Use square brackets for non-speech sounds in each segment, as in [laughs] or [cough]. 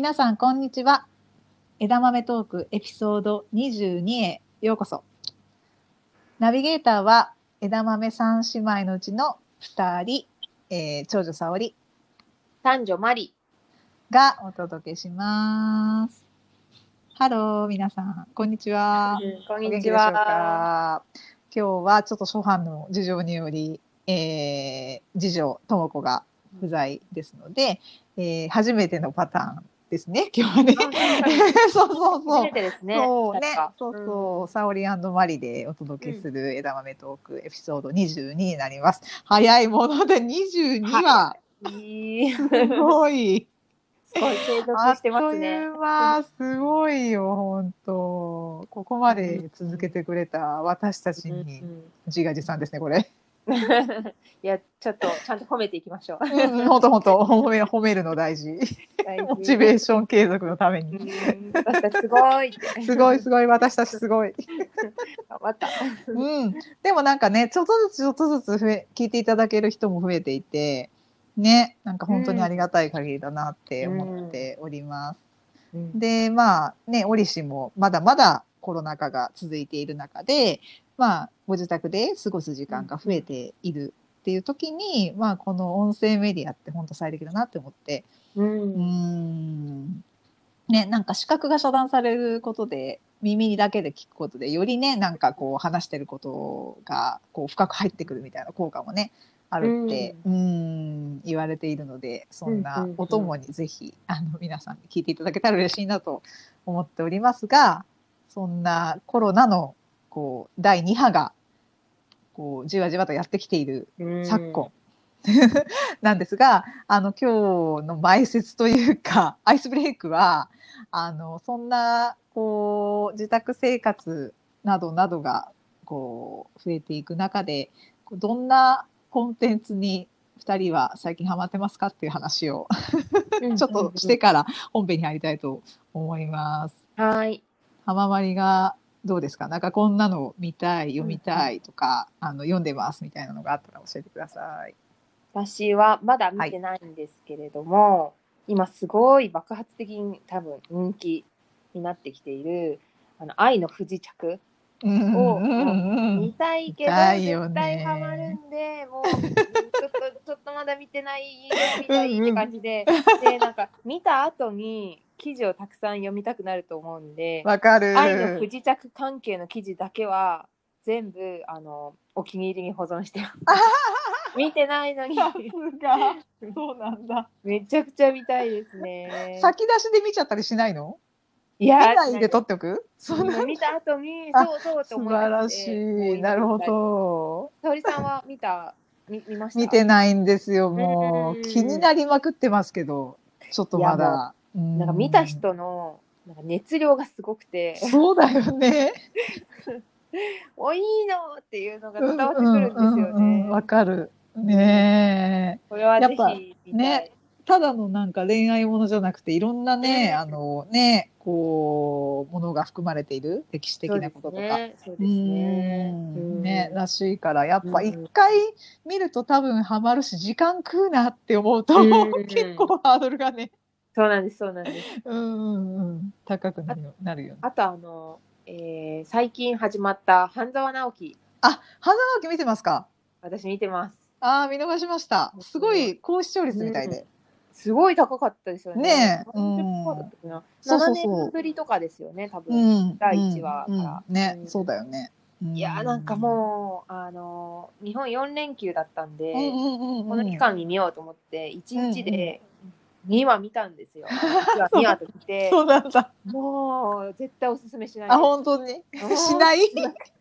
皆さん、こんにちは。枝豆トークエピソード22へようこそ。ナビゲーターは枝豆三姉妹のうちの2人、えー長女沙織三女マリ。がお届けします。ハロー、皆さん、こんにちは。こんにちは。か？今日はちょっと諸般の事情により、えー、次女、とも子が不在ですので、えー、初めてのパターンですね、[laughs] 今日はね。[laughs] そうそうそう。そうねそうそう、サオリマリでお届けする枝豆トークエピソード22になります。早いもので22は、うん。いい。すすごい。ごい継続してますね。う間、すごいよ、本当ここまで続けてくれた私たちうんにうん自画自賛ですね、これ。[laughs] いや、ちょっと、ちゃんと褒めていきましょう。うん、本当本当褒め、褒めるの大事。モチベーション継続のためうに。ん私たちすごい。すごいすごい、私たちすごい。頑張った。うん。でもなんかね、ちょっとずつちょっとずつ増え、聞いていただける人も増えていて、ね、なんか本当にありがたい限りだなって思っております。うんで、まあね、折しもまだまだコロナ禍が続いている中で、まあ、ご自宅で過ごす時間が増えているっていう時に、まあ、この音声メディアって本当最適だなって思って、う。うんん。ね、なんか視覚が遮断されることで、耳だけで聞くことで、よりね、なんかこう話してることが、こう深く入ってくるみたいな効果もね、あるって、うん、言われているので、そんうんなお供にぜひ、あの、皆さんに聞いていただけたら嬉しいなと思っておりますが、そんなコロナの、こう、第2波が、こう、じわじわとやってきているうん昨今。[laughs] なんですが、あの、今日の前説というか、[laughs] アイスブレイクは、あの、そんな、こう、自宅生活などなどが、こう、増えていく中で、どんなコンテンツに二人は最近ハマってますかっていう話を、[laughs] ちょっとしてから本編に入りたいと思います。はい。浜まりがどうですか？なんかこんなの見たい、読みたいとか、あの、読んでますみたいなのがあったら教えてください。私はまだ見てないんですけれども、今すごい爆発的に多分人気になってきている、あの、愛の不時着。うんをうんうん。見たいけど、絶ね。対ハマるんで、もう、ちょっと、ちょっとまだ見てない、[laughs] 見たいって感じで、で、なんか、見た後に記事をたくさん読みたくなると思うんで、わかる。愛の不時着関係の記事だけは、全部、あの、お気に入りに保存してます。見てないのに、さすが。そうなんだ。めちゃくちゃ見たいですね。先出しで見ちゃったりしないの？いや見ないで撮っておく？そんな見た後に、あそうそうって素思晴らしい。なるほ。ど。沙織さんは見た、見見ました？見てないんですよ。もううん気になりまくってますけど、ちょっとまだ。うんなんか見た人のなんか熱量がすごくて、そうだよね。[laughs] おいいのっていうのが伝わってくるんですよね。わかる。ねえ。これはぜやっぱ。ねただのなんか恋愛ものじゃなくて、いろんなね、うんあのね、こう、ものが含まれている歴史的なこととか。そうですね。ね。らしいから、やっぱうん一回見ると多分ハマるし、時間食うなって思うと、うん [laughs] 結構ハードルがね、そうなんです、そうなんです。[laughs] うんうんうん、高くなるよなるよね。あとあの、えー最近始まった半沢直樹、あ、花直樹見てますか？私見てます。ああ、見逃しました。すごい高視聴率みたいで。すごい高かったですよね。ねえ30%だったっけな。そうそうそう7年ぶりとかですよね、多う分。ん。第一話うんからうんねう、んそうだよね。いやーなんかもう、あのー日本4連休だったんで、うん、うんうんうんうん、この期間に見ようと思って、1日で2話見たんですよ。[laughs] 2話と来て、そうなんだ。もう絶対おすすめしないです。あ、本当に？うんしない？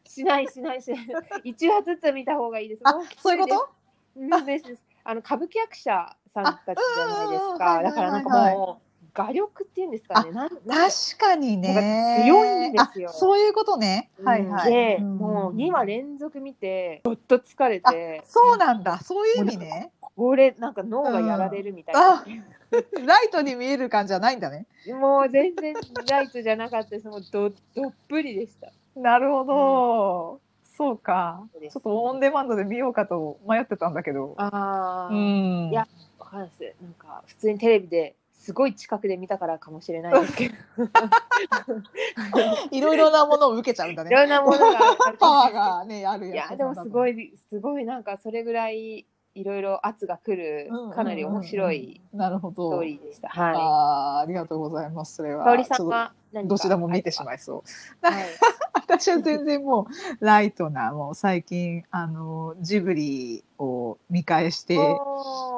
しないしないしない。1話ずつ見た方がいいです。あそういうこと？うんですあの歌舞伎役者さんたちじゃないですか。うんだからなんかはいはいもう、画力っていうんですかね。確かにね。強いんですよあそういうことね。はいはい。で、んもう2話連続見て、どっと疲れて、そうなんだ。そういう意味ね。これなんか脳がやられるみたいな。[laughs] ライトに見える感じじゃないんだね。もう全然ライトじゃなかったです。もうどどっぷりでした。なるほど。そうか。そうちょっとオンデマンドで見ようかと迷ってたんだけど。ああ、うん。いやわかんないです。なんか普通にテレビですごい近くで見たからかもしれないですけど [laughs] いろいろなものを受けちゃうんだね。いろんなものがパワーがね、あるいやつやでもすごい。いすごいなんかそれぐらいいろいろ圧が来るかなり面白いなるほストーど。リーでした。はあーありがとうございます。それい。は。香織さんはどちらも見てしまいそう。はい。[laughs] 私は全然もうライトな、もう最近、あの、ジブリを見返して、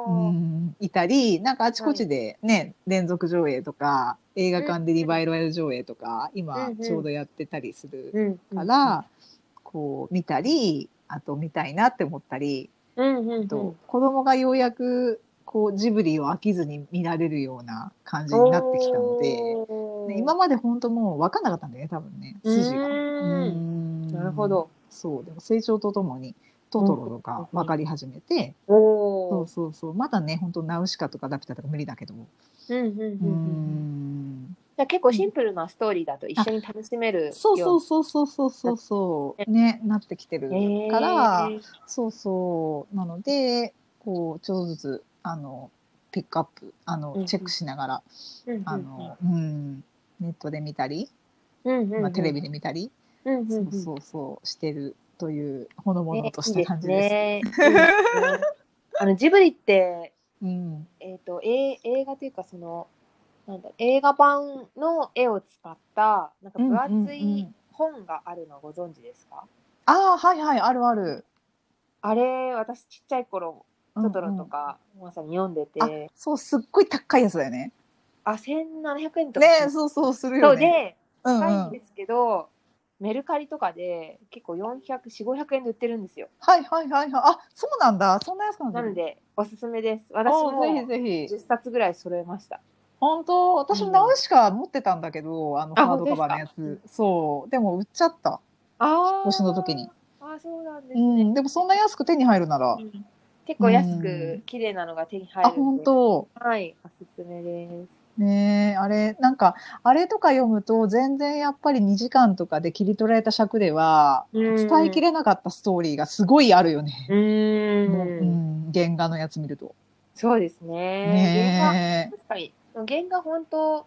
うん、いたり、なんかあちこちでね、連続上映とか、映画館でリバイバル上映とか、うん今うんちょうどやってたりするうんから、こう見たり、あと見たいなって思ったり、うんうんうんと子供がようやくこうジブリを飽きずに見られるような感じになってきたので、今まで本当もう分かんなかったんだよね、多分ね、筋が。うーんうんなるほど。そう、でも成長とともにトトロとか分かり始めて、おそうお。そうそう、まだね、本当ナウシカとかラピュタとか無理だけど、うんうんうんううん。ゃあ結構シンプルなストーリーだと一緒に楽しめるようそうそうそうそうそうそう。そう、ね、なってきてるから、そうそう。なので、こう、ちょっとずつ、あの、ピックアップ、あの、チェックしながら、うんうんあの、うん、ネットで見たり、うんまあ、テレビで見たり、うんそうそうそう、してるという、ほのぼのとした感じねです。[laughs] あのジブリって、うん。えっ、と、え映画というか、その、なんだ、映画版の絵を使った、なんか分厚うんうんういん本があるのご存知ですか、ああ、はいはい、あるある。あれ、私ちっちゃい頃、トトロとうんうんか、まさに読んであて、、そう、すっごい高いやつだよね。あ、1700円とか。ねそうそう、するよね。で、うんうん高いんですけど、メルカリとかで結構400、4、500円で売ってるんですよ。はいはいはいはい。あ、そうなんだ。そんなやつなんだ。なので、おすすめです。私おもぜひぜひ。10冊ぐらい揃えました。本当？私もナウシカ持ってたんだけど、あの、あハードカバーのや本つ。そう。でも売っちゃった。ああ。年の時に。ああ、そうなんですうね。ん。でもそんな安く手に入るなら。うん結構安うくん綺麗なのが手に入あ、るんで。本当はい、おすすめです。ねえ、あれ、なんか、あれとか読むと、全然やっぱり2時間とかで切り取られた尺では、うん伝えきれなかったストーリーがすごいあるよね。うー。もううんん、原画のやつ見ると。そうですね。ね確かに。原画本当、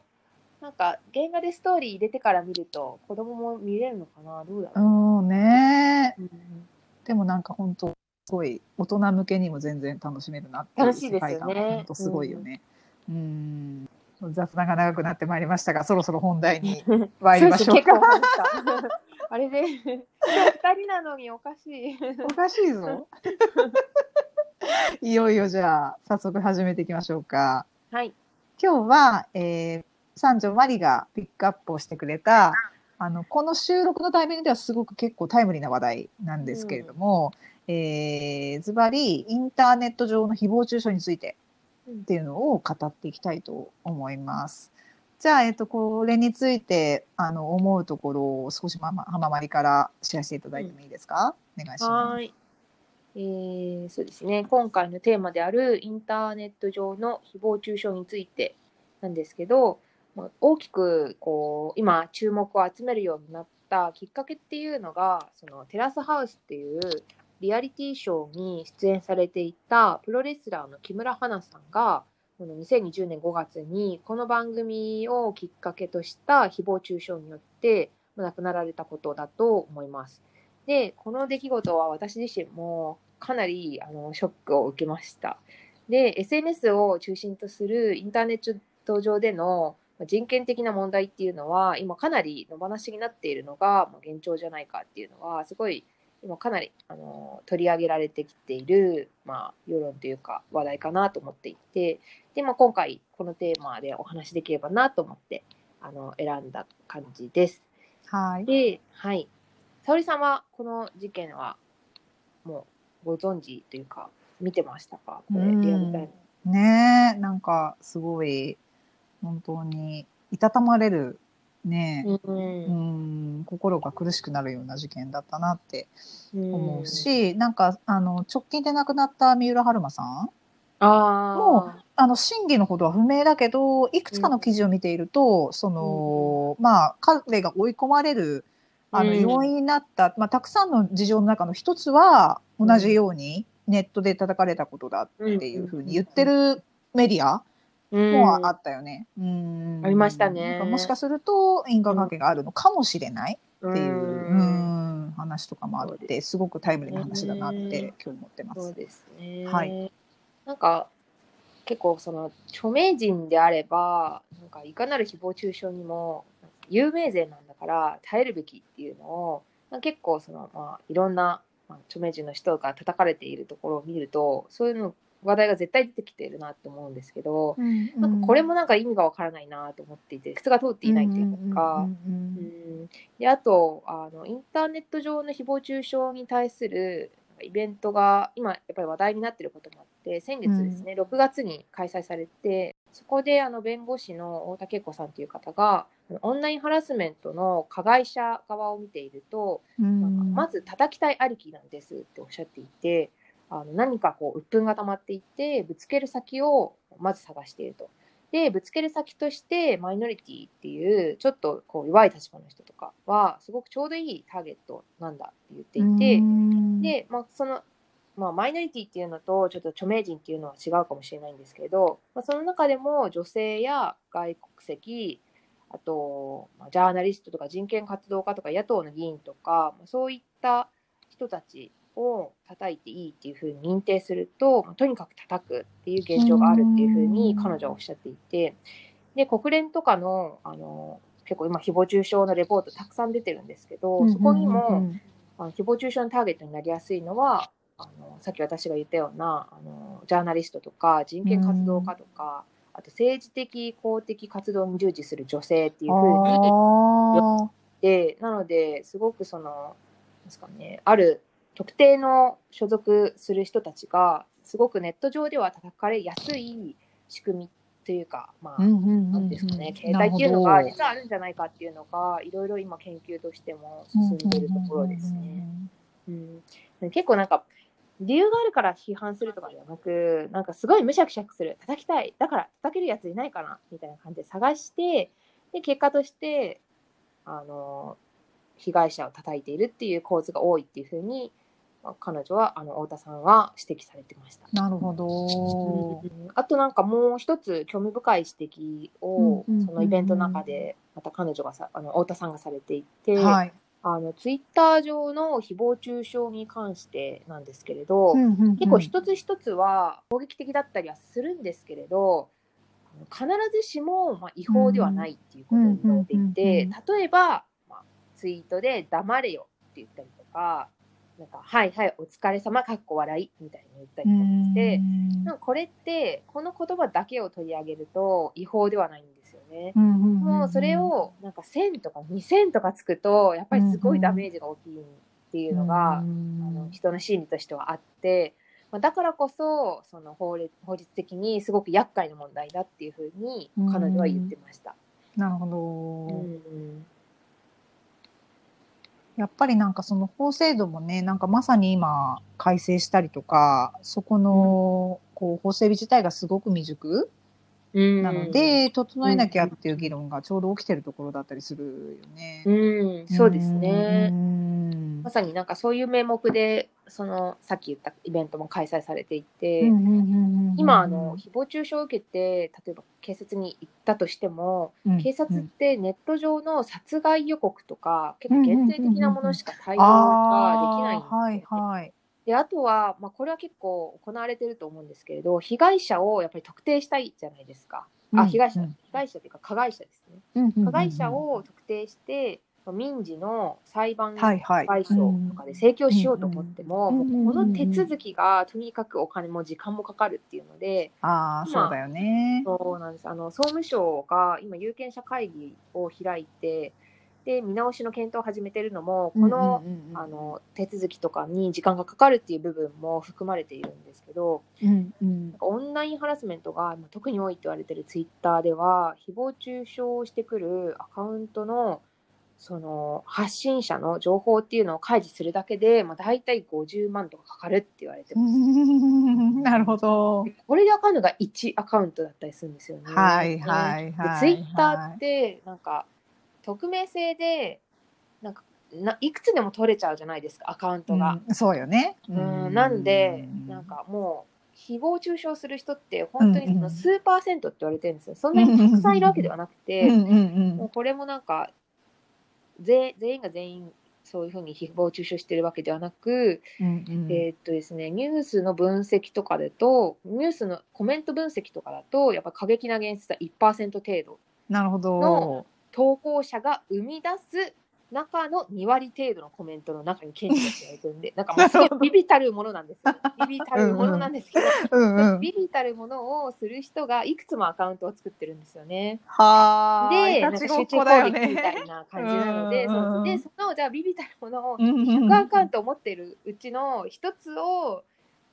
なんか原画でストーリー入れてから見ると子供も見れるのかな？どうだえ。う？ろう。ん、ねえ。うんでもなんか本当すごい大人向けにも全然楽しめるなっていう楽しいですよね世界観が本当すごいよね。うん。雑談が長くなってまいりましたが、そろそろ本題に [laughs] 参りましょうか。[laughs] あれで、二人なのにおかしい。おかしいぞ。[laughs] いよいよじゃあ、早速始めていきましょうか。はい。今日は、えー、三女マリがピックアップをしてくれた、あの、この収録のタイミングではすごく結構タイムリーな話題なんですけれども、えー、ズバリ、インターネット上の誹謗中傷についてっていうのを語っていきたいと思います。じゃあ、えっと、これについて、あの、思うところを少しまま、浜まりからシェアしていただいてもいいですか、お願いします。えー、そうですね。今回のテーマであるインターネット上の誹謗中傷についてなんですけど、ま大きくこう今注目を集めるようになったきっかけっていうのが、そのテラスハウスっていうリアリティショーに出演されていたプロレスラーの木村花さんが、この2020年5月にこの番組をきっかけとした誹謗中傷によって亡くなられたことだと思います。で、この出来事は私自身もかなりあのショックを受けました。で、SNS を中心とするインターネット上でのまあ人権的な問題っていうのは、今かなり野放しになっているのがまあ現状じゃないかっていうのは、すごい今かなりあの取り上げられてきている、まあ、世論というか話題かなと思っていて、で、まあ、今回このテーマでお話しできればなと思ってあの選んだ感じです。はい。で、はい。沙織さんはこの事件はもうご存知というか見てましたか？これうんリアルタイム。ねえ、なんかすごい、本当に、いたたまれる、ねえ、うん。うん、心が苦しくなるような事件だったなってうん思うし、なんか、あの、直近で亡くなった三浦春馬さんあもあの、真偽のことは不明だけど、いくつかの記事を見ていると、その、まあ、彼が追い込まれる、あの、うん。要因になった、まあ、たくさんの事情の中の一つは、同じようにネットで叩かれたことだっていうふうに言ってるメディアもあったよね。うん。ありましたね。もしかすると因果関係があるのかもしれないっていう、うん。うん話とかもあってすごくタイムリーな話だなってね今日思ってます。そうですね。はい。なんか結構その著名人であればなんかいかなる誹謗中傷にも有名税なんだから耐えるべきっていうのをまあ結構そのまあいろんなまあ著名人の人が叩かれているところを見るとそういうの話題が絶対出てきているなって思うんですけど、なんかこれもなんか意味がわからないなと思っていて靴が通っていないというか。うんであとあのインターネット上の誹謗中傷に対するイベントが今やっぱり話題になっていることもあって先月ですね、6月に開催されてそこであの弁護士の大竹恵子さんという方がオンラインハラスメントの加害者側を見ていると、まず叩きたいありきなんですっておっしゃっていてあの何かこう鬱憤が溜まっていてぶつける先をまず探していると。でぶつける先としてマイノリティっていうちょっとこう弱い立場の人とかはすごくちょうどいいターゲットなんだって言っていて、で、まあ、その、まあ、マイノリティっていうのとちょっと著名人っていうのは違うかもしれないんですけど、まあ、その中でも女性や外国籍あと、まあ、ジャーナリストとか人権活動家とか野党の議員とか、まあ、そういった人たちを叩いていいっていうふうに認定すると、まあ、とにかく叩くっていう現状があるっていうふうに彼女はおっしゃっていてで国連とかのあの結構今誹謗中傷のレポートたくさん出てるんですけど、そこにもあの誹謗中傷のターゲットになりやすいのはあのさっき私が言ったようなあのジャーナリストとか人権活動家とか、あと政治的公的活動に従事する女性っていうふうにあでなのですごくそのですかねある特定の所属する人たちがすごくネット上では叩かれやすい仕組みというか、まあ、なんですかね、携帯っていうのが実はあるんじゃないかっていうのが、いろいろ今研究としても進んでいるところですね。うん、結構なんか、理由があるから批判するとかではなく、なんかすごいむしゃくしゃくする、叩きたい、だから叩けるやついないかな、みたいな感じで探して、で、結果として、あの、被害者を叩いているっていう構図が多いっていうふうに、まあ彼女は、あの、太田さんは指摘されてました。なるほど。うんあとなんかもう一つ興味深い指摘をそのイベントの中でまた彼女がさあの太田さんがされていて、はい。あのツイッター上の誹謗中傷に関してなんですけれど、結構一つ一つは攻撃的だったりはするんですけれど必ずしもまあ違法ではないっていうことに言われていうんうんてうん例えば、まあ、ツイートで「黙れよ」って言ったりとか「なんかはいはいお疲れ様かっこ笑い」みたいに言ったりとかして。なんかこれってこの言葉だけを取り上げると違法ではないんですよね。もうそれをなんか1000とか2000とかつくとやっぱりすごいダメージが大きいっていうのが、あの人の心理としてはあって、まあ、だからこそその法律法律的にすごく厄介な問題だっていうふうに彼女は言ってました。なるほうど。んやっぱりなんかその法制度もね、なんかまさに今改正したりとか、そこのこう法整備自体がすごく未熟うんなので、整えなきゃっていう議論がちょうど起きてるところだったりするよね。うん、そうですね。うんまさになんかそういう名目でそのさっき言ったイベントも開催されていて、今あの誹謗中傷を受けて例えば警察に行ったとしても、うん警察ってネット上の殺害予告とか結構限定的なものしか対応あができないんですよあ、ねはいはい。であとは、まあ、これは結構行われてると思うんですけれど被害者をやっぱり特定したいじゃないですか。あ被害者、うん被害者というか加害者ですね。うんうんうんうん加害者を特定して民事の裁判はいはい。賠償とかで請求しようと思っても、うんうんもうこの手続きがとにかくお金も時間もかかるっていうので、ああ、そうだよね。そうなんですあの総務省が今、有権者会議を開いて、で見直しの検討を始めているのも、この,、あの手続きとかに時間がかかるっていう部分も含まれているんですけど、うんうんなんかオンラインハラスメントが今特に多いと言われているツイッターでは、誹謗中傷をしてくるアカウントのその発信者の情報っていうのを開示するだけで、まあ、大体50万とかかかるって言われてます。[laughs] なるほど。でこれでわかるのが1アカウントだったりするんですよね。はいはいはいでツイッターってなんか匿名性でなんかないくつでも取れちゃうじゃないですかアカウントが。うんそうよね。うんなんでなんかもう誹謗中傷する人って本当にその数パーセントって言われてるんですよ。そんなにたくさんいるわけではなくて、もうこれもなんか全全員が全員そういうふうに誹謗中傷してるわけではなく、うんうんえーっとですね、ニュースの分析とかだと、ニュースのコメント分析とかだと、やっぱ過激な言説は1%程度。なるほどの。投稿者が生み出す中の2割程度のコメントの中に顕著って言われてるんで、[laughs] なんかもうすごいビビたるものなんですよ。ビビたるものなんですけど、うんうん。ビビたるものをする人がいくつもアカウントを作ってるんですよね。はあ。で、なんか集中攻撃みたね。いな感じなので、うんそうそうで、その、じゃあビビたるものをうんうん100アカウントを持っているうちの一つを、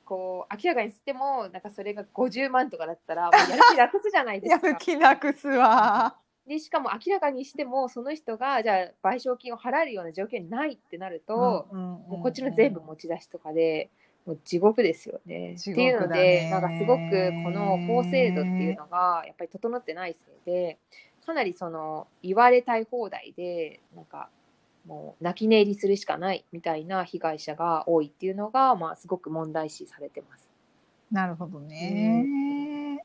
こう、明らかにしても、なんかそれが50万とかだったら、もうやる気なくすじゃないですか [laughs] やる。気なくすわ。で、しかも明らかにしても、その人が、じゃあ賠償金を払えるような状況にないってなると、もうこっちの全部持ち出しとかで、もう地獄ですよね。地っていうので、ねなんかすごくこの法制度っていうのがやっぱり整ってないせいで、かなりその言われたい放題で、なんかもう泣き寝入りするしかないみたいな被害者が多いっていうのが、まあすごく問題視されてます。なるほどね。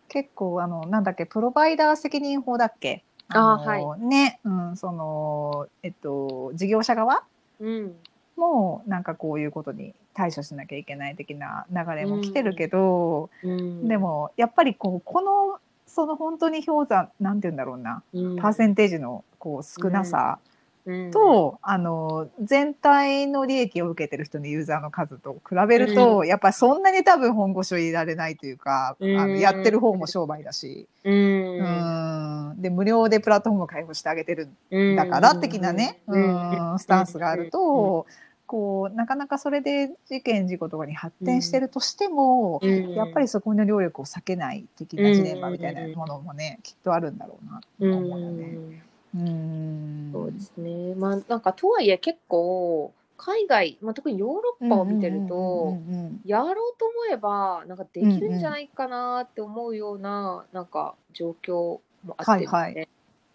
結構、あの、なんだっけ、プロバイダー責任法だっけあのね、うん、その、えっと、事業者側うん。も、なんかこういうことに対処しなきゃいけない的な流れも来てるけど、うん、で、も、やっぱりこう、この、その本当に氷山、なんて言うんだろうな、うん、パーセンテージのこう少なさうん、と、あの、全体の利益を受けてる人のユーザーの数と比べると、やっぱりそんなに多分本腰を入れられないというか、うん。あのやってる方も商売だし、う、うんん、で、無料でプラットフォームを開放してあげてるうん。だから的なね、ううん。ん、スタンスがあると、こう、なかなかそれで事件、事故とかに発展してるとしても、うん。やっぱりそこの労力を避けない的なジレンマみたいなものもね、きっとあるんだろうな、とうん、思うよね。うん。そうですね。まあなんかとはいえ結構海外、まあ、特にヨーロッパを見てると、うんうんうん。やろうと思えばなんかできるんじゃないかなって思うようななんか状況もあってですね。はいはい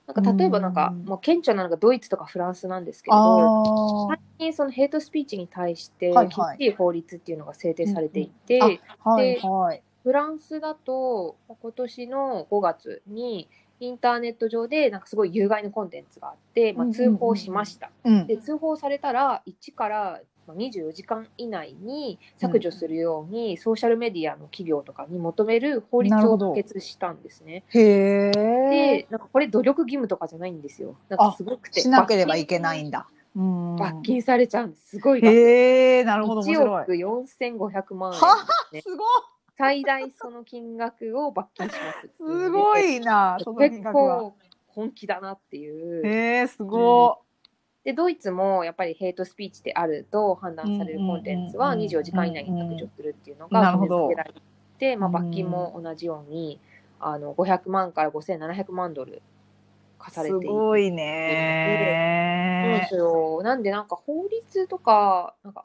なんか例えばなんか、うんもう顕著なのがドイツとかフランスなんですけれど、あ最近そのヘイトスピーチに対してはいはいきっちり法律っていうのが制定されていて、うんあ、はいではい。フランスだと今年の5月にインターネット上でなんかすごい有害なコンテンツがあって、まあ、通報しました。うん。で通報されたら1からまあ24時間以内に削除するようにソーシャルメディアの企業とかに求める法律を可決したんですね。へえ。で、なんかこれ努力義務とかじゃないんですよ。なんかすごくて。しなければいけないんだ。うん。罰金されちゃうんです。すごい額。へえ、なるほど、面1白い。億4500万円すね。すごい。最大その金額を罰金します [laughs] すごいな、結。構本気だなっていう。へえ、すごで、ドイツもやっぱりヘイトスピーチであると判断されるコンテンツは24時間以内に削除するっていうのがなるほど決めつけられて、まあ、罰金も同じようにあの500万から5700万ドル課さ。れている。すごいねそうなんねで。なんでなんか法律とか、なんか、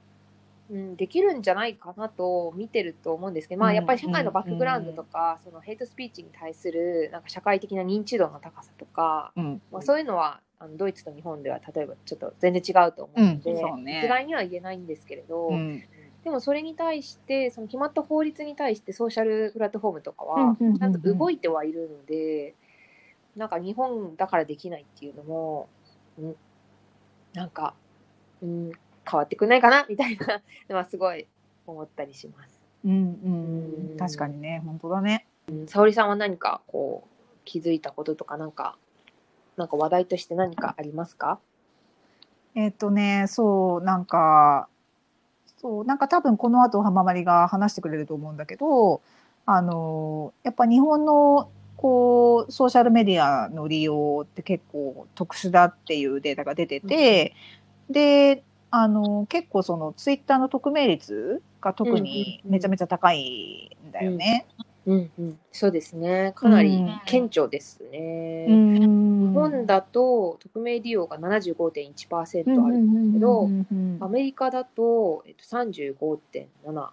うん、できるんじゃないかなと見てると思うんですけど、まあやっぱり社会のバックグラウンドとか、そのヘイトスピーチに対するなんか社会的な認知度の高さとか、うん。まあ、そういうのはあのドイツと日本では例えばちょっと全然違うと思うので、うんね一概には言えないんですけれど、うん。でもそれに対してその決まった法律に対してソーシャルプラットフォームとかはちゃんと動いてはいるので、なんか日本だからできないっていうのも、うん、なんか、うん、変わってくんないかなみたいな [laughs] のはすごい思ったりします。うんうんうん確かにね、本当だね。うん、沙織さんは何かこう気づいたこととかなんかなんか話題として何かありますか？えっとね、そう、なんか、そう、なんか多分この後浜まりが話してくれると思うんだけど、あの、やっぱ日本のこう、ソーシャルメディアの利用って結構特殊だっていうデータが出てて、で、あの、結構そのツイッターの匿名率が特にめちゃめちゃ高いんだよね。うんうん、そうですね。かなりうん顕著ですね。うん日本だと匿名利用が75.1%ある。けどうんうんアメリカだと、えっと、35.7。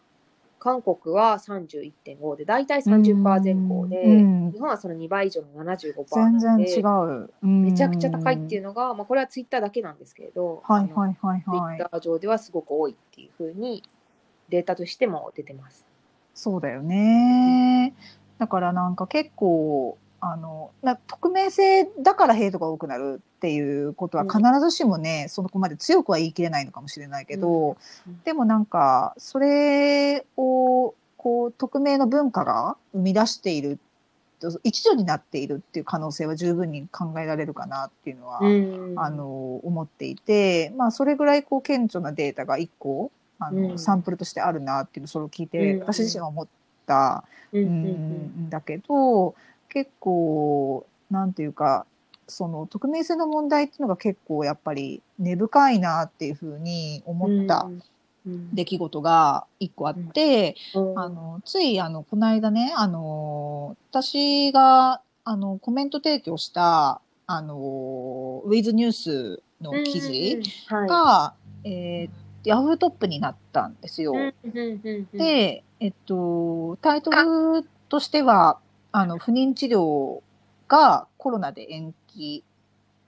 韓国は31.5で、大体30%前後で、うん日本はその2倍以上の75%全然なんで違う。めめちゃくちゃ高いっていうのが、まあ、これはツイッターだけなんですけれど、はいはいはいツイはいッタ。ー上ではすごく多いっていうふうにデータとしても出てます。そうだよね。だからなんか結構、あの、な匿名性だからヘイトが多くなるっていうことは必ずしもね、そのこまで強くは言い切れないのかもしれないけど、うん。でもなんか、それを、こう、匿名の文化が生み出している、一助になっているっていう可能性は十分に考えられるかなっていうのは、うん。あの、思っていて、まあ、それぐらいこう、顕著なデータが一個、あの、うん。サンプルとしてあるなっていうのをそれを聞いて、うん。私自身は思ったうん。ううん。ん。だけど、結構、なんていうか、その匿名性の問題っていうのが結構やっぱり根深いなっていうふうに思ったうん。出来事が一個あって、うん。あの、ついあの、この間ね、あの、私が、あの、コメント提供した、あの、ウィズニュースの記事うんうんうん。はい。が、えーヤフートップになったんですよ。で、えっと、タイトルとしては、あの、不妊治療がコロナで延期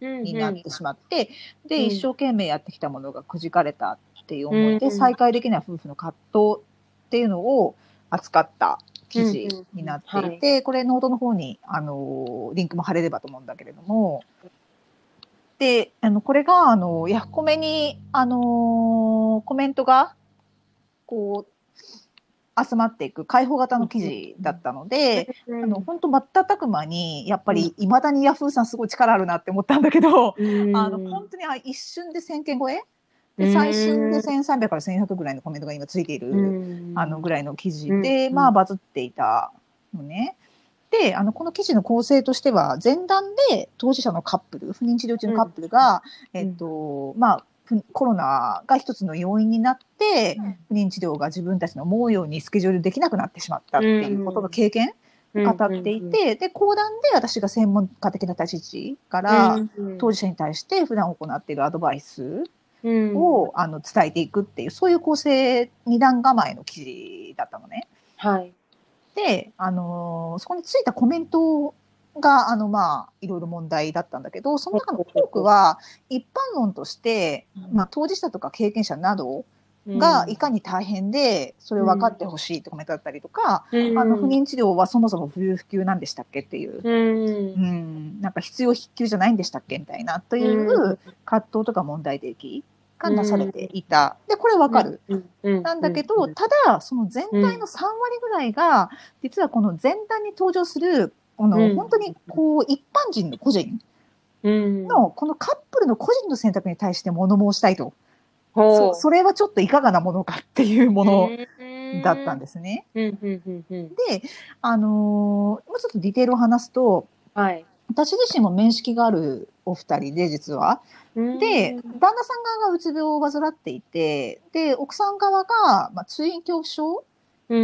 になってしまって、で、うん。一生懸命やってきたものがくじかれたっていう思いで、うん再会できない夫婦の葛藤っていうのを扱った記事になっていて、これノートの方に、あの、リンクも貼れればと思うんだけれども、で、あの、これが、あの、ヤフコメに、あのコメントが、こう、集まっていく開放型の記事だったので、うん。あの、本当瞬く間に、やっぱり、未だにヤフーさんすごい力あるなって思ったんだけど、うん。あの、本当にあ一瞬で1000件超え？で、最新で1300から1100ぐらいのコメントが今ついている、うん。あの、ぐらいの記事で、うん。まあ、バズっていたのね。で、あの、この記事の構成としては、前段で当事者のカップル、不妊治療中のカップルが、うんえっと、まあ、ふコロナが一つの要因になって、うん不妊治療が自分たちの思うようにスケジュールできなくなってしまったっていうことの経験語っていて、で、講談で私が専門家的な立ち位置から、当事者に対して普段行っているアドバイス者を、あの伝えていくっていう、そういう構成二段構えの記事だったのね。はい。で、あのーそこについたコメントが、あの、まあ、いろいろ問題だったんだけど、その中の多くは、一般論として、まあ、当事者とか経験者などがいかに大変で、それを分かってほしいってコメントだったりとか、あの、不妊治療はそもそも不要不急なんでしたっけっていう、うん。うん、なんか必要必急じゃないんでしたっけみたいな、という葛藤とか問題提起がなされていた。で、これわかる。なんだけど、ただ、その全体の3割ぐらいが、実はこの前段に登場する、あの、うん本当に、こう、一般人の個人のの、このカップルの個人の選択に対して物申したいと。そそそれはちょっといかがなものかっていうものだったんでですね。す。うんうんうんうんで、あのーもうちょっとディテールを話すと、はい。私自身も面識があるお二人で、実は。で、旦那さん側がうつ病を患っていて、で、奥さん側が、まあ、通院恐怖症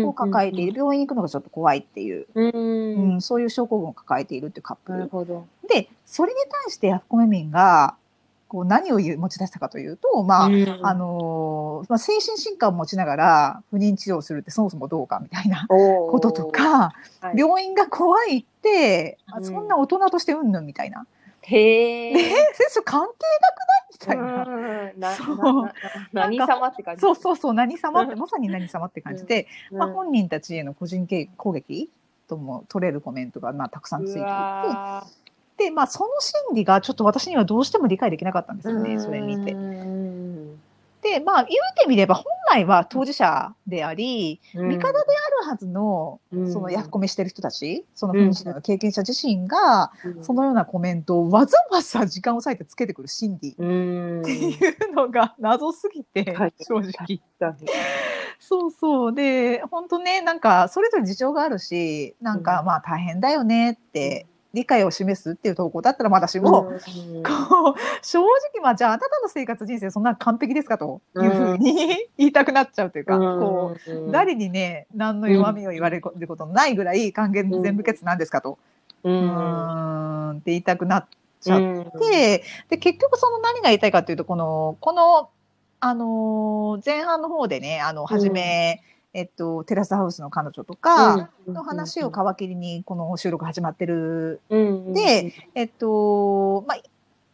を抱えている、病院に行くのがちょっと怖いっていう、うん。ううんん、そういう症候群を抱えているっていうカップル。なるほど。で、それに対してヤフコメ民が、こう何を言う持ち出したかというと、まあ、あのーまあ、精神疾患を持ちながら不妊治療をするってそもそもどうかみたいなこことと、か、はい。病院が怖いって、あうん。そんな大人としてうんぬんみたいな。へえ。え、先生関係なくない？みたいな。そう何様って感じ。そうそうそう、何様って、まさに何様って感じで、うん。まあ、本人たちへの個人攻撃とも取れるコメントがまあたくさんついてういて、わで、まあ、その心理がちょっと私にはどうしても理解できなかったんですよね、ーそれ見てう。んで、まあ、言うてみれば、本来は当事者であり、味方であるはずの、うん。そのヤフコメしてる人たち、その経験者自身が、うん。そのようなコメントをわざわざ時間を割いてつけてくる心理。っうん。ていうのが謎すぎて、はい。正直。そうそう。で、本当ね、なんか、それぞれ事情があるし、なんか、うん。まあ大変だよねって、理解を示すっていう投稿だったらまだしも、うん。[laughs] こう、正直、まあ、じゃあ、あなたの生活人生そんな完璧ですかというふうに [laughs] 言いたくなっちゃうというか、こう、うん誰にね、何の弱みを言われることのないぐらい還元全部欠なんですかと、ううん。ーん、って言いたくなっちゃっうん。て、で、結局その何が言いたいかっていうと、この、この、あのー前半の方でね、あの、はじめ、えっと、テラスハウスの彼女とか、の話を皮切りにこの収録始まってるうん。で、えっと、まあ、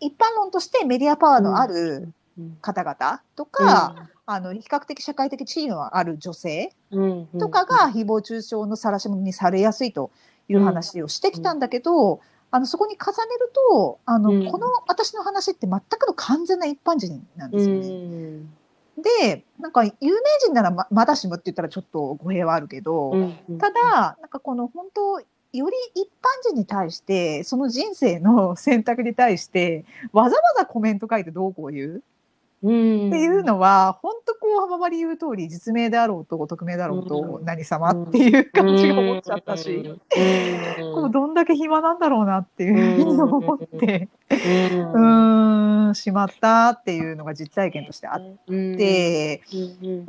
一般論としてメディアパワーのあるうん方々とか、あの比較的社会的地位のある女性うん。とかが誹謗中傷の晒し者にされやすいという話をしてきたんだけど、あのそこに重ねるとあの、うん。この私の話って全くの完全な一般人なんでうすよね。んでなんか有名人ならままだしもって言ったらちょっと語弊はあるけど、うん。ただなんかこの本当より一般人に対してその人生の選択に対してわざわざコメント書いてどうこう言ううん。っていうのは、本当こう、浜張り言う通り、実名であろうと、匿名だろうと、うん。何様っていう感じが思っちゃったし、うん。[laughs] こうどんだけ暇なんだろうなっていうふうに思って、うん。しまったっていうのが実体験としてあっうん。て、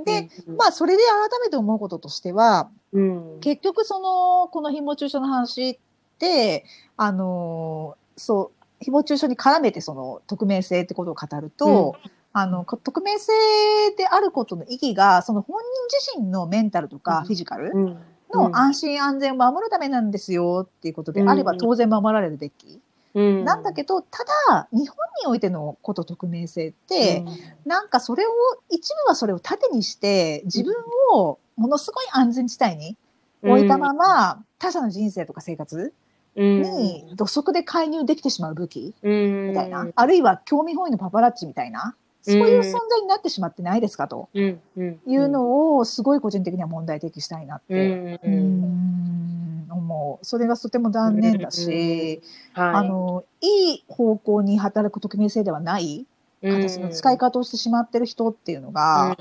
で、まあ、それで改めて思うこととしては、うん。結局その、この誹謗中傷の話って、あの、そう、誹謗中傷に絡めてその匿名性ってことを語ると、あの、こ匿名性であることの意義が、その本人自身のメンタルとかうん。フィジカルうん。の安心安全を守るためなんですよっていうことであればうん。当然守られるべき。うん。なんだけど、ただ、日本においてのこと匿名性って、なんかそれを、一部はそれを盾にして、自分をものすごい安全地帯に置いたまま、他者の人生とか生活に土足で介入できてしまう武器みみたいな、あるいは興味本位のパパラッチみたいな、そういう存在になってしまってないですかと。いいうのを、すごい個人的には問題提起したいなって、うーん。思う。それがとても残念だし、あの、いい方向に働く匿名性ではない形の使い方をしてしまってる人っていうのが、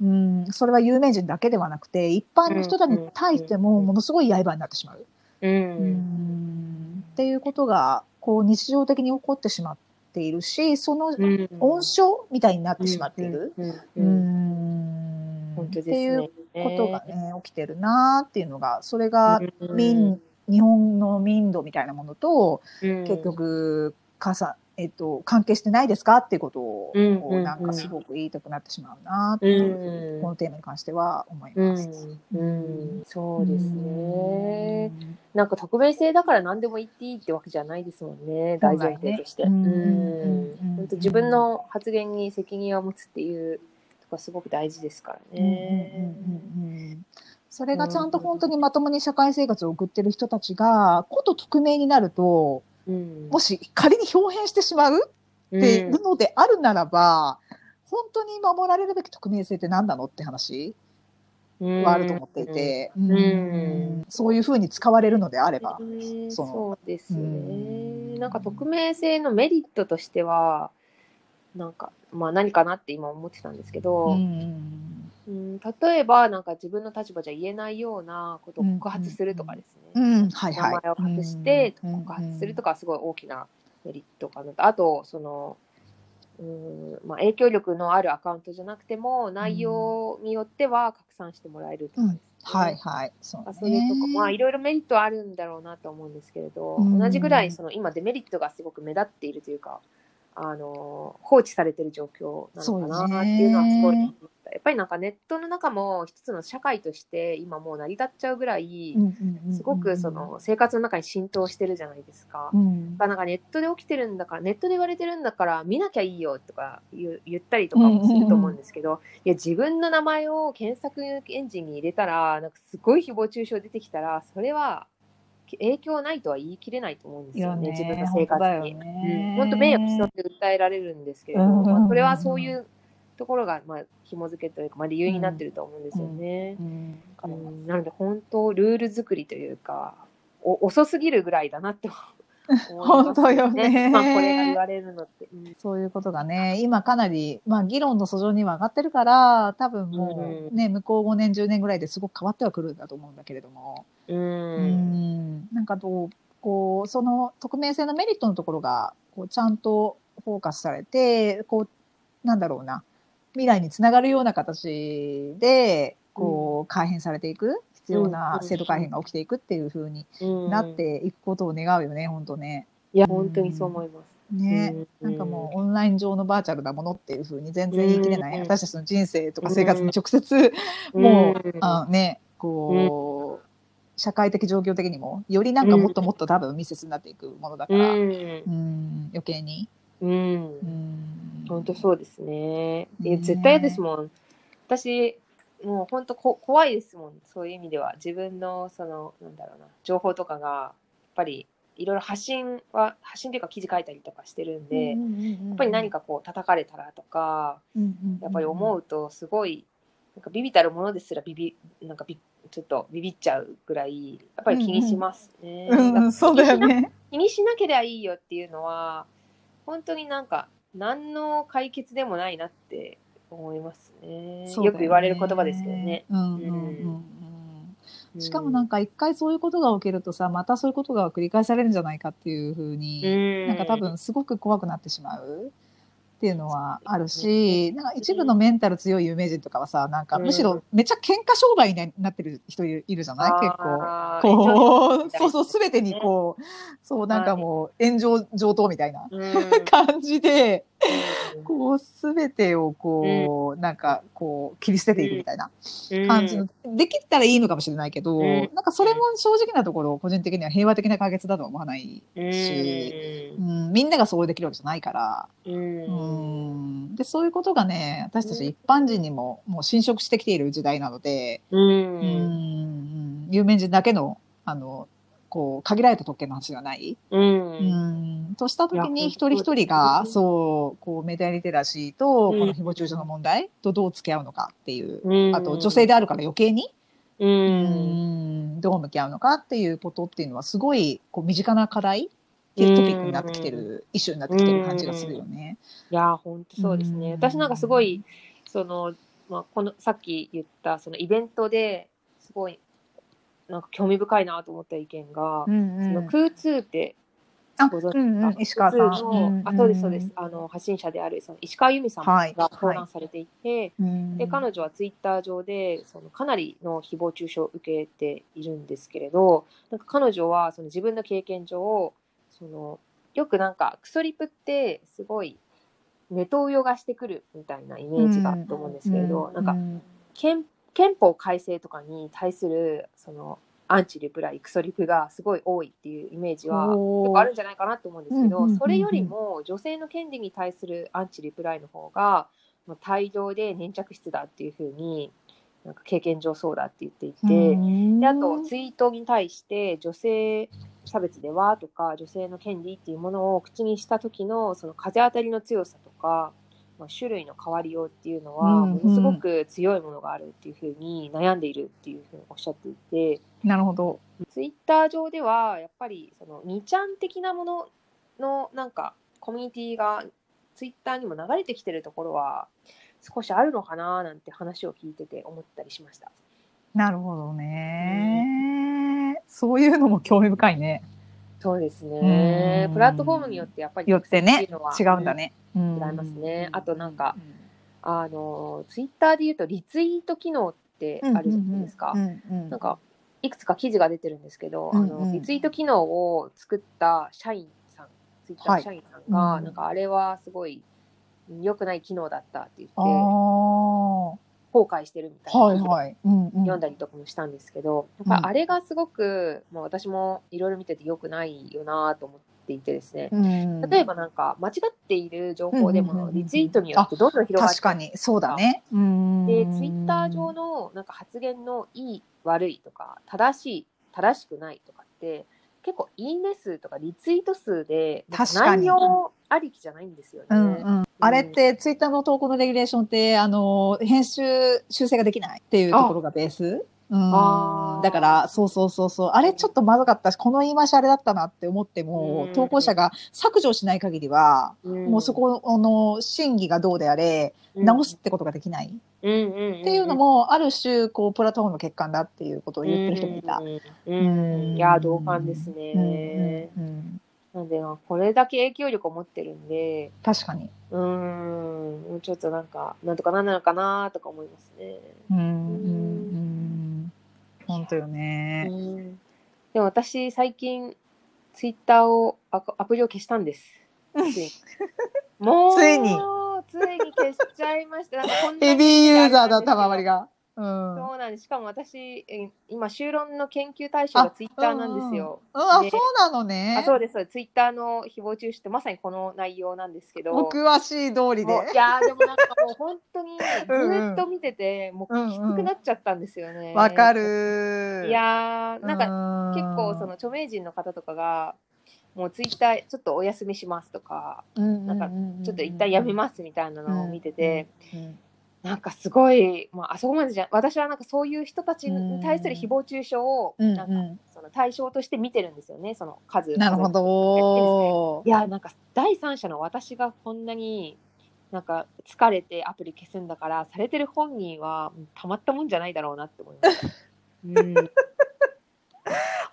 うん、それは有名人だけではなくて、一般の人らに対してもものすごい刃になってしまう。うん。っていうことが、こう日常的に起こってしまっているし、その温床みたいになってしまっている。っていうね。ことがね、起きてるなっていうのが、それが民、日本の民度みたいなものと、結局、かさ、えっと、関係してないですかっていうことを、うんこうなんかすごく言いたくなってしまうなっていう、このテーマに関しては思います。うん、そうですね。なんか匿名性だから何でも言っていいってわけじゃないですもんね、大前提として。本当自分の発言に責任を持つっていうとかすごく大事ですからね。それがちゃんと本当にまともに社会生活を送ってる人たちが、こと匿名になると、うん、もし仮に表変してしまう？っていうのであるならば、本当に守られるべき匿名性って何なのって話はあると思っていて、そういうふうに使われるのであれば。そそうですね。なんか匿名性のメリットとしては、なんか、まあ何かなって今思ってたんですけど、うん、例えばなんか自分の立場じゃ言えないようなことを告発するとかですね、名前を隠して告発するとかすごい大きなメリットかなと、あとそのうんまあ、影響力のあるアカウントじゃなくても内容によっては拡散してもらえるとかです、ね。うん、はいはい。そう、ね、それとかまあいろいろメリットはあるんだろうなと思うんですけれど、同じぐらいその今デメリットがすごく目立っているというかあの放置されてる状況なのかなっていうのはすごい。やっぱりなんかネットの中も一つの社会として今もう成り立っちゃうぐらいすごくその生活の中に浸透してるじゃないですか。うん、なんかネットで起きてるんだからネットで言われてるんだから見なきゃいいよとか言ったりとかもすると思うんですけど、いや自分の名前を検索エンジンに入れたらなんかすごい誹謗中傷出てきたらそれは影響ないとは言い切れないと思うんですよね、自分の生活に。本当、うん、迷惑したって訴えられるんですけれども、まあ、それはそういうところが、まあ、紐付けというか、まあ、理由になってると思うんですよね。うんうん、なので、本当、ルール作りというか、お遅すぎるぐらいだなって [laughs] 本当よね。まあ、これが言われるのって、うん、そういうことがね、今かなり、まあ、議論の訴状には上がってるから、多分もうね、向こう5年、10年ぐらいですごく変わってはくるんだと思うんだけれども。うん。うんなんかどう、こう、その匿名性のメリットのところが、こう、ちゃんとフォーカスされて、こう、なんだろうな、未来につながるような形で、こう、改変されていく。必要な制度改変が起きていくっていうふうになっていくことを願うよね、本当ね。いや、本当にそう思います。ね、なんかもうオンライン上のバーチャルなものっていうふうに全然言い切れない、私たちの人生とか生活に直接、もう、あね、こう、社会的状況的にも、よりなんかもっともっと多分密接になっていくものだから、うん、余計に。うん。うん。本当そうですね。いやね。絶対嫌ですもん。私、もう本当こ怖いですもん。そういう意味では。自分の、その、なんだろうな、情報とかが、やっぱり、いろいろ発信は、発信というか記事書いたりとかしてるんで、やっぱり何かこう叩かれたらとか、やっぱり思ううとすごい、なんかビビたるものですらビビ、なんかビちょっとビビっちゃうぐらい、やっぱり気にしますね。んうんうん、そうだよね。気にしなければいいよっていうのは、本当になんか、何の解決でもないなって思いますね。そうだよく言われる言葉ですけどね。。うんうんうんうんしかもなんか、か一回そういうことが起きるとさ、またそういうことが繰り返されるんじゃないかっていうふうに、なんか多分すごく怖くなってしまうっていうのはあるし、なんか一部のメンタル強い有名人とかはさ、なんかむしろめっちゃ喧嘩商売になってる人いるじゃない？結構。構こう、そうそう、すべてにこう、そう、なんかもう炎上上等みたいなうん。[laughs] 感じで、こう、すべてをこう、なんかこう、切り捨てていくみたいな感じの、できたらいいのかもしれないけど、うん。なんかそれも正直なところ、個人的には平和的な解決だとは思わない、うん。しうん、みんながそうできるわけじゃないから、うんうん、で、そういうことがね、私たち一般人にももう侵食してきている時代なので、ううん。ん、有名人だけの、あの、こう、限られた特権の話ではない？ううん。ん、としたときいやに一人一人が、そう、こう、メディアリテラシーと、うん。この誹謗中傷の問題とどう付き合うのかっていう、うん。あと女性であるから余計に、ううんん、どう向き合うのかっていうことっていうのは、すごい、こう、身近な課題っていうトピックになってきてる、イシューになってきてる感じがするよね。いや本当そうですね。うん私なんかすごいそのまあこのさっき言ったそのイベントですごいなんか興味深いなと思った意見が、うんその空通ってあ、ご存知ですか、うんうん、石川さん。あそうですそうです。あの発信者であるその石川由美さんはいが登壇されていて、うん。で彼女はツイッター上でそのかなりの誹謗中傷を受けているんですけれどなんか彼女はその自分の経験上そのよくなんかクソリプってすごいネトウヨがしてくるみたいなイメージがあると思うんですけれど、なんか憲憲法改正とかに対するそのアンチリプライクソリプがすごい多いっていうイメージはあるんじゃないかなと思うんですけど、うんうんうんうん。それよりも女性の権利に対するアンチリプライの方がまあ大量で粘着質だっていうふうになんか経験上そうだって言っていて、であとツイートに対して女性差別ではとか女性の権利っていうものを口にした時のその風当たりの強さとか、まあ、種類の変わりようっていうのはものすごく強いものがあるっていうふうに悩んでいるっていうふうにおっしゃっていてなるほど。ツイッター上ではやっぱりその2ちゃん的なもののなんかコミュニティがツイッターにも流れてきてるところは少しあるのかななんて話を聞いてて思ったりしました。なるほどね。そういうのも興味深いね。そうですね。う。ん。プラットフォームによってやっぱりよってね。違うんだね。違違いますね。あとなんか、あのツイッターで言うとリツイート機能ってあるじゃないですか。なんかいくつか記事が出てるんですけど、あのリツイート機能を作った社員さん、ツイッターの社員さんが、はいなんかあれはすごい良くない機能だったって言って後悔してるみたいな記事がいはい。うんうん。読んだりとかもしたんですけど、やっぱあれがすごく、まあ、私もいろいろ見てて良くないよなと思っていてですね。うん。例えばなんか間違っている情報でもリツイートによってどんどん広がって確かに、そうだね。で、ツイッター上のなんか発言のいい悪いとか正しい正しくないとかって結構いいね数とかリツイート数で内容ありきじゃないんですよね。うんうん、あれって、ツイッターの投稿のレギュレーションって、あの、編集、修正ができないっていうところがベース？うん。だから、そうそうそうそう。あれちょっとまずかったし、この言い回しあれだったなって思っても、うん。投稿者が削除しない限りは、うん。もうそこの審議がどうであれ、直すってことができない。っていうのも、ある種、こう、プラットフォームの欠陥だっていうことを言ってる人もいた。うんいや同感ですね。うんなんでまあこれだけ影響力を持ってるんで、確かに。うーん、もうちょっとなんか、なんとかなんなのかなとか思いますね。うんうんうん。本当よね。うんでも私、最近、ツイッターをアアプリを消したんです。ついに [laughs] もう、ついについに消しちゃいました。なんかこんなヘビーユーザーだった周りが。うん。そうなんです。しかも私、え今、修論の研究対象がツイッターなんですよ。うんあ、でそうなのね。あそうです、そうですツイッターの誹謗中傷ってまさにこの内容なんですけど。お詳しい通りでいやーでもなんかもう本当にずっと [laughs] 見てて、もうきつくなっちゃったんですよね。わかる。いやーなんかか結構その、著名人の方とかがもうツイッターちょっとお休みしますとかなんかちょっと一旦やめますみたいなのを見てて、うんなんかすごい、まあ、あそこまでじゃ私はなんかそういう人たちに対する誹謗中傷をうんなんかうその対象として見てるんですよねその数んなるほどい。やなんか第三者の私がこんなになんか疲れてアプリ消すんだからされてる本人はうんたまったもんじゃないだろうなって思いました。[laughs] うん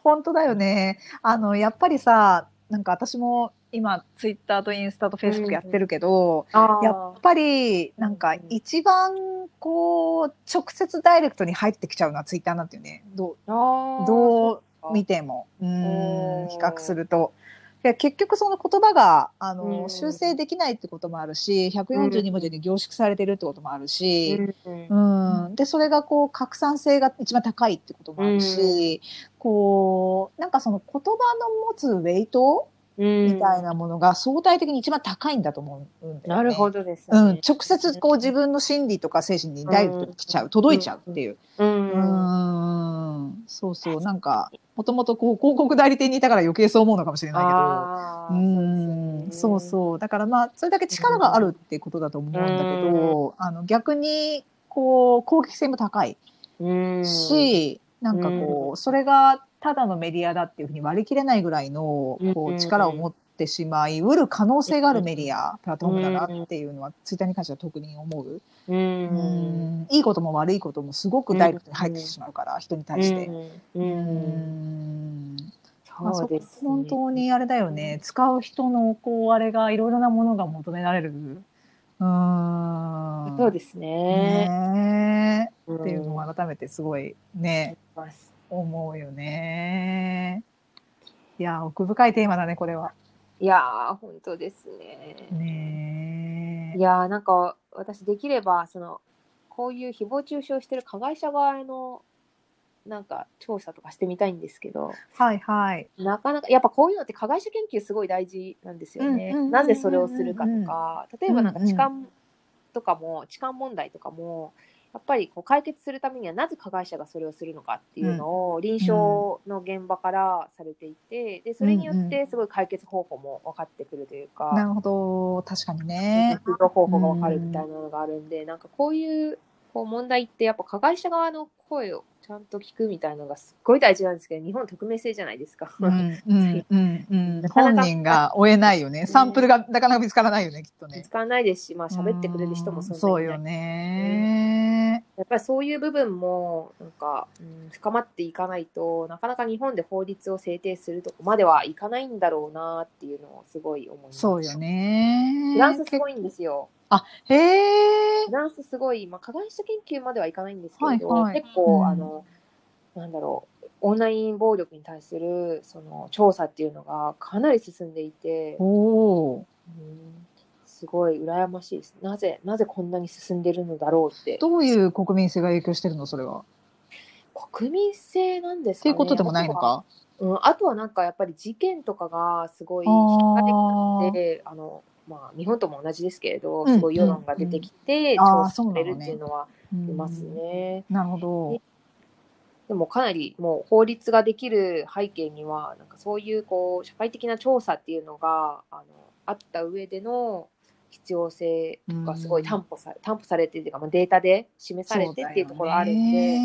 本当だよね。あの、やっぱりさ、なんか私も今、ツイッターとインスタとフェイスブックやってるけど、あー。やっぱり、なんかうん一番、こう、直接ダイレクトに入ってきちゃうのはツイッターなんていうね。どうどう見ても、比較すると。いや結局その言葉が、あの、うん。修正できないってこともあるし、142文字に凝縮されてるってこともあるし、うんうんうん、で、それがこう、拡散性が一番高いってこともあるし、こう、なんかその言葉の持つウェイトみたいなものが相対的に一番高いんだと思うんね。なるほどですうんね。、直接こう自分の心理とか精神にダイレクトに来ちゃう、届いちゃうっていう。うんうん、そうそう、なんか、もともとこう広告代理店にいたから余計そう思うのかもしれないけど。うん、そううそう。だからまあ、それだけ力があるってことだと思うんだけど、あの、逆に、こう、攻撃性も高いし、なんかこう、それがただのメディアだっていうふうに割り切れないぐらいの、こう力を持ってしまい、うる可能性があるメディア、プラットフォームだなっていうのは、ツイッターに関しては特に思う。ううんん、いいことも悪いこともすごくダイレクトに入ってしまうから、人に対して。ううんあ、そそうですね。本当にあれだよね。使う人の、こう、あれが、いろいろなものが求められる。うーん。そうですね。ねえっっていうのを改めてすごいね、ます。思うよね。いや、奥深いテーマだね、これは。いやー、本当ですね。ねいやー、なんか私できれば、その、こういう誹謗中傷してる加害者側の、なんか調査とかしてみたいんですけど、はいはい。なかなか、やっぱこういうのって加害者研究すごい大事なんですよね。なぜそれをするかとか、例えばなんか痴漢とかも、痴漢問題とかも、やっぱりこう解決するためにはなぜ加害者がそれをするのかっていうのを臨床の現場からされていて、でそれによってすごい解決方法も分かってくるというか、なるほど。確かにね。治療方法が分かるみたいなのがあるんで、なんかこういうこう問題ってやっぱ加害者側の声をちゃんと聞くみたいなのがすっごい大事なんですけど、日本匿名性じゃないですか。本人が追えないよね。サンプルがなかなか見つからないよね、きっとね。使わないですし、まあ喋ってくれる人もそんなにいないそうよね。やっぱりそういう部分もなんか、うん、深まっていかないとなかなか日本で法律を制定するとこまではいかないんだろうなっていうのをすごい思います。そうよね。フランスすごいんですよ。へえフ。ランスすごい、まあ、加害者研究まではいかないんですけれど、はいはい結構、うんあのなんだろうオンライン暴力に対するその調査っていうのがかなり進んでいて、おおうんすごい羨ましいです。なぜなぜこんなに進んでるのだろうってー。どういう国民性が影響してるのそれは？国民性なんですかね。っていうことでもないのか？うん、あとはなんかやっぱり事件とかがすごいあ引っかーかってきてあの、まあ、日本とも同じですけれど、うんすごい世論が出てきて、調査されるっていうのはいますね。なるほど。でもかなりもう法律ができる背景にはなんかそういうこう社会的な調査っていうのがあのあった上での必要性がすごい担保され、担保されてっていうか、まあ、データで示されてっていうところあるんで、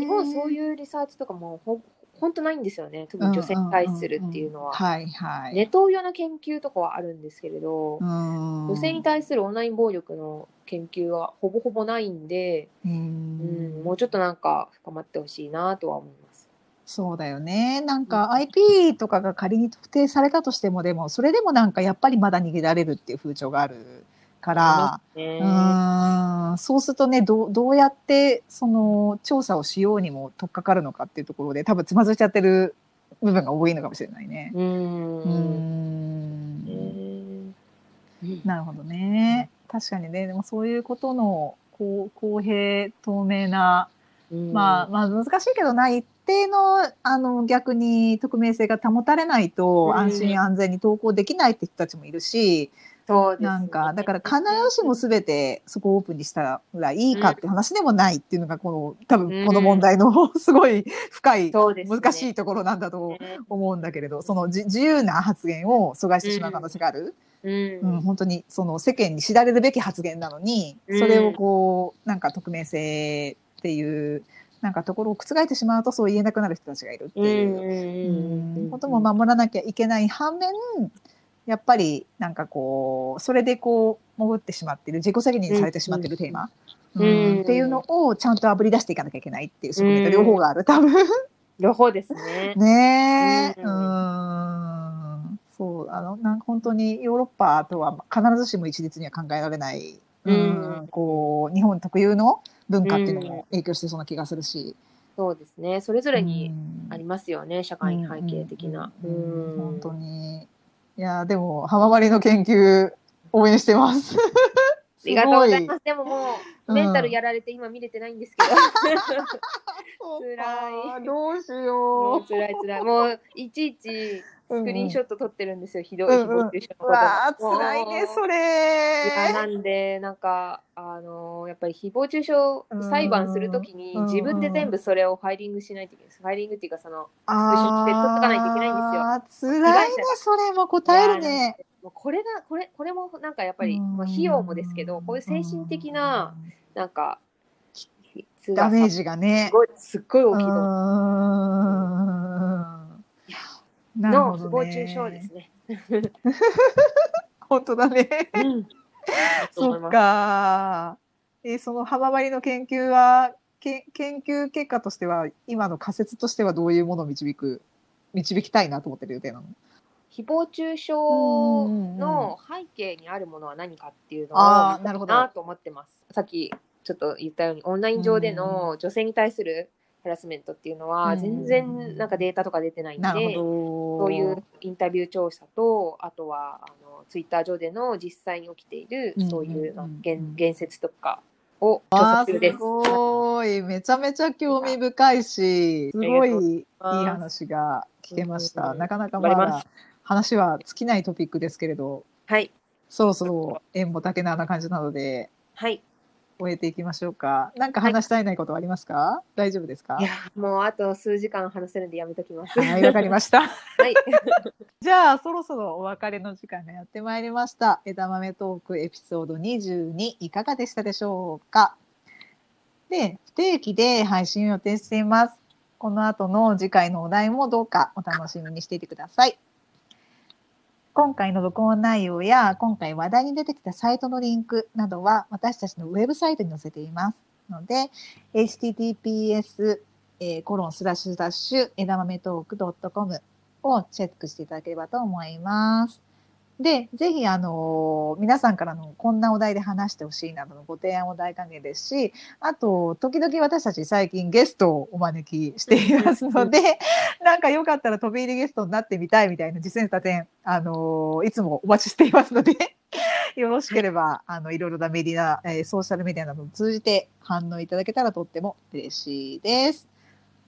日本そうういうリサーチとかもほ本当ないんですよね特に女性に対するっていうのは。はいはい。ネトウヨの研究とかはあるんですけれど、うん女性に対するオンライン暴力の研究はほぼほぼないんで、ううんんもうちょっとなんか深まってほしいなとは思います。そうだよね。なんうかん IP とかが仮に特定されたとしても、でも、それでもなんかやっぱりまだ逃げられるっていう風潮があるから、ね。うーん、そうするとね、どう、どうやって、その、調査をしようにも取っかかるのかっていうところで、多分つまずいちゃってる部分が多いのかもしれないね。なるほどね。確かにね、でもそういうことの、こう、公平、透明な、うん。まあ、まあ難しいけどな、一定の、あの、逆に匿名性が保たれないとうん。安心安全に投稿できないって人たちもいるし、そうですね。なんか、だから必ずしも全てそこをオープンにしたらいいかって話でもないっていうのが、この、多分この問題の [laughs] すごい深い、難しいところなんだとね思うんだけれど、そのじ自由な発言を阻害してしまう可能性がある。うん。うん、本当にその世間に知られるべき発言なのに、うん。それをこう、なんか匿名性っていう、なんかところを覆ってしまうとそう言えなくなる人たちがいるっていう、うんことも守らなきゃいけない反面、やっぱりなんかこう、それでこう、潜ってしまってる、自己責任にされてしまってるテーマ、うん。うん。っていうのをちゃんと炙り出していかなきゃいけないっていう側面が両方がある、多分。両方ですね。[laughs] ねえ、ううん。ん、そう、あの、なんか本当にヨーロッパとは必ずしも一律には考えられない、うん。うん。こう、日本特有の文化っていうのも影響してそうな気がするし。そうですね。それぞれにうん。ありますよね、社会背景的な。うん。本当に。いや、でも、浜まりの研究、応援してます。[laughs] ありがとうございすます。でももうう、メンタルやられて今見れてないんですけど。[laughs] 辛いどうしもよう辛い辛い。もう、いちいちスクリーンショット撮ってるんですよ。ひどい、うんうん誹謗中傷う。のことうわあ、もう辛いね、そいや、れ。なんで、なんか、あのやっぱり誹謗中傷裁判するときにうん自分で全部それをファイリングしないといけないです。ファイリングっていうか、その、あスクショして撮っとかないといけないんですよあー辛いね、それも答えるね。これが、これ、これもなんかやっぱり、うんまあ、費用もですけど、こういう精神的な、なんか、うんダメージジがねす。ごい、すっごい大きいと思んう。の誹謗中傷ですね。[laughs] 本当だね。うん。そっか。えーその浜張りの研究は、け研究結果としては、今の仮説としてはどういうものを導く、導きたいなと思ってる予定なの？誹謗中傷の背景にあるものは何かっていうのをなるほどなと思ってます。さっきちょっと言ったようにオンライン上での女性に対するハラスメントっていうのはうん全然なんかデータとか出てないんで。そういうインタビュー調査とあとはあのツイッター上での実際に起きているうんそういう言言説とかを調査中です。す。ごい。めちゃめちゃ興味深いし、すごいいい話が聞けました。うんなかなかまだ話は尽きないトピックですけれど、はい。そろそろ縁も竹縄な感じなので、はい。終えていきましょうか。なんか話したいないことはありますか、大丈夫ですか？いやもうあと数時間話せるんでやめときます。はい、わかりました。はい。[laughs] じゃあ、そろそろお別れの時間がやってまいりました。枝豆トークエピソード22いかがでしたでしょうか？で、不定期で配信を予定しています。この後の次回のお題もどうかお楽しみにしていてください。今回の録音内容や今回話題に出てきたサイトのリンクなどは私たちのウェブサイトに載せていますので、https えーコロンスラッシュスラッシュ枝豆トーク .com をチェックしていただければと思います。で、ぜひ、あの皆さんからのこんなお題で話してほしいなどのご提案を大歓迎ですし、あと、時々私たち最近ゲストをお招きしていますので、[laughs] なんかよかったら飛び入りゲストになってみたいみたいな実践した点、あのいつもお待ちしていますので、[laughs] よろしければ、あの、いろいろなメディア、えーソーシャルメディアなどを通じて反応いただけたらとっても嬉しいです。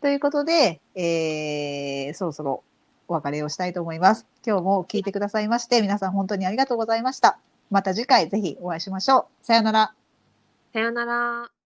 ということで、えー、そろそろお別れをしたいと思います。今日も聞いてくださいまして、皆さん本当にありがとうございました。また次回ぜひお会いしましょう。さよなら。さよなら。